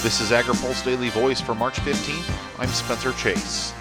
This is AgriPulse Daily Voice for March 15th. I'm Spencer Chase.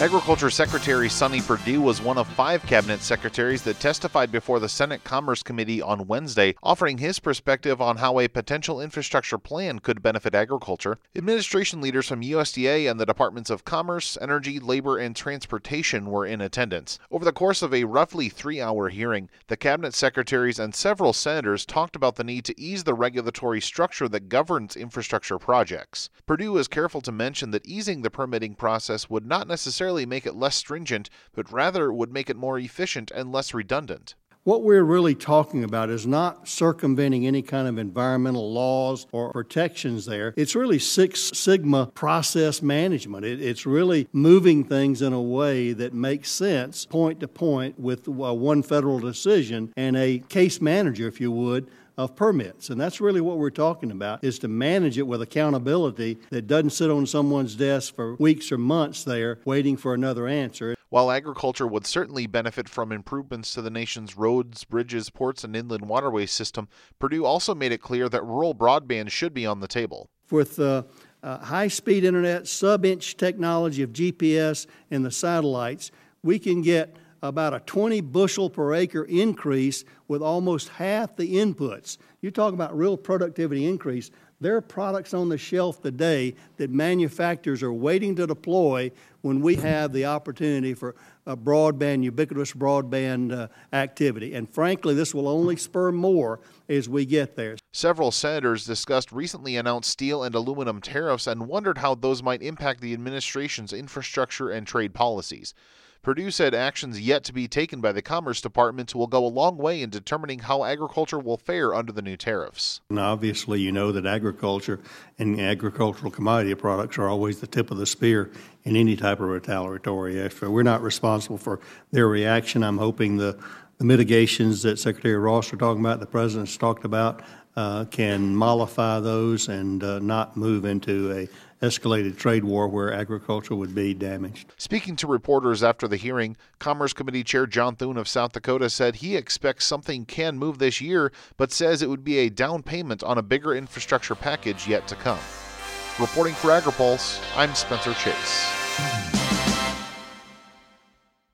Agriculture Secretary Sonny Perdue was one of five cabinet secretaries that testified before the Senate Commerce Committee on Wednesday, offering his perspective on how a potential infrastructure plan could benefit agriculture. Administration leaders from USDA and the Departments of Commerce, Energy, Labor, and Transportation were in attendance. Over the course of a roughly three hour hearing, the cabinet secretaries and several senators talked about the need to ease the regulatory structure that governs infrastructure projects. Perdue is careful to mention that easing the permitting process would not necessarily necessarily make it less stringent, but rather would make it more efficient and less redundant. What we're really talking about is not circumventing any kind of environmental laws or protections there. It's really Six Sigma process management. It, it's really moving things in a way that makes sense point to point with uh, one federal decision and a case manager, if you would, of permits. And that's really what we're talking about is to manage it with accountability that doesn't sit on someone's desk for weeks or months there waiting for another answer. While agriculture would certainly benefit from improvements to the nation's roads, bridges, ports, and inland waterway system, Perdue also made it clear that rural broadband should be on the table. With uh, uh, high speed internet, sub inch technology of GPS and the satellites, we can get about a 20 bushel per acre increase with almost half the inputs. You talk about real productivity increase. There are products on the shelf today that manufacturers are waiting to deploy when we have the opportunity for a broadband, ubiquitous broadband uh, activity. And frankly, this will only spur more as we get there. Several senators discussed recently announced steel and aluminum tariffs and wondered how those might impact the administration's infrastructure and trade policies. Perdue said actions yet to be taken by the Commerce Department will go a long way in determining how agriculture will fare under the new tariffs. And obviously, you know that agriculture and agricultural commodity products are always the tip of the spear in any type of retaliatory effort. We're not responsible for their reaction. I'm hoping the, the mitigations that Secretary Ross are talking about, the President's talked about, uh, can mollify those and uh, not move into a escalated trade war where agriculture would be damaged. Speaking to reporters after the hearing, Commerce Committee Chair John Thune of South Dakota said he expects something can move this year, but says it would be a down payment on a bigger infrastructure package yet to come. Reporting for AgriPulse, I'm Spencer Chase.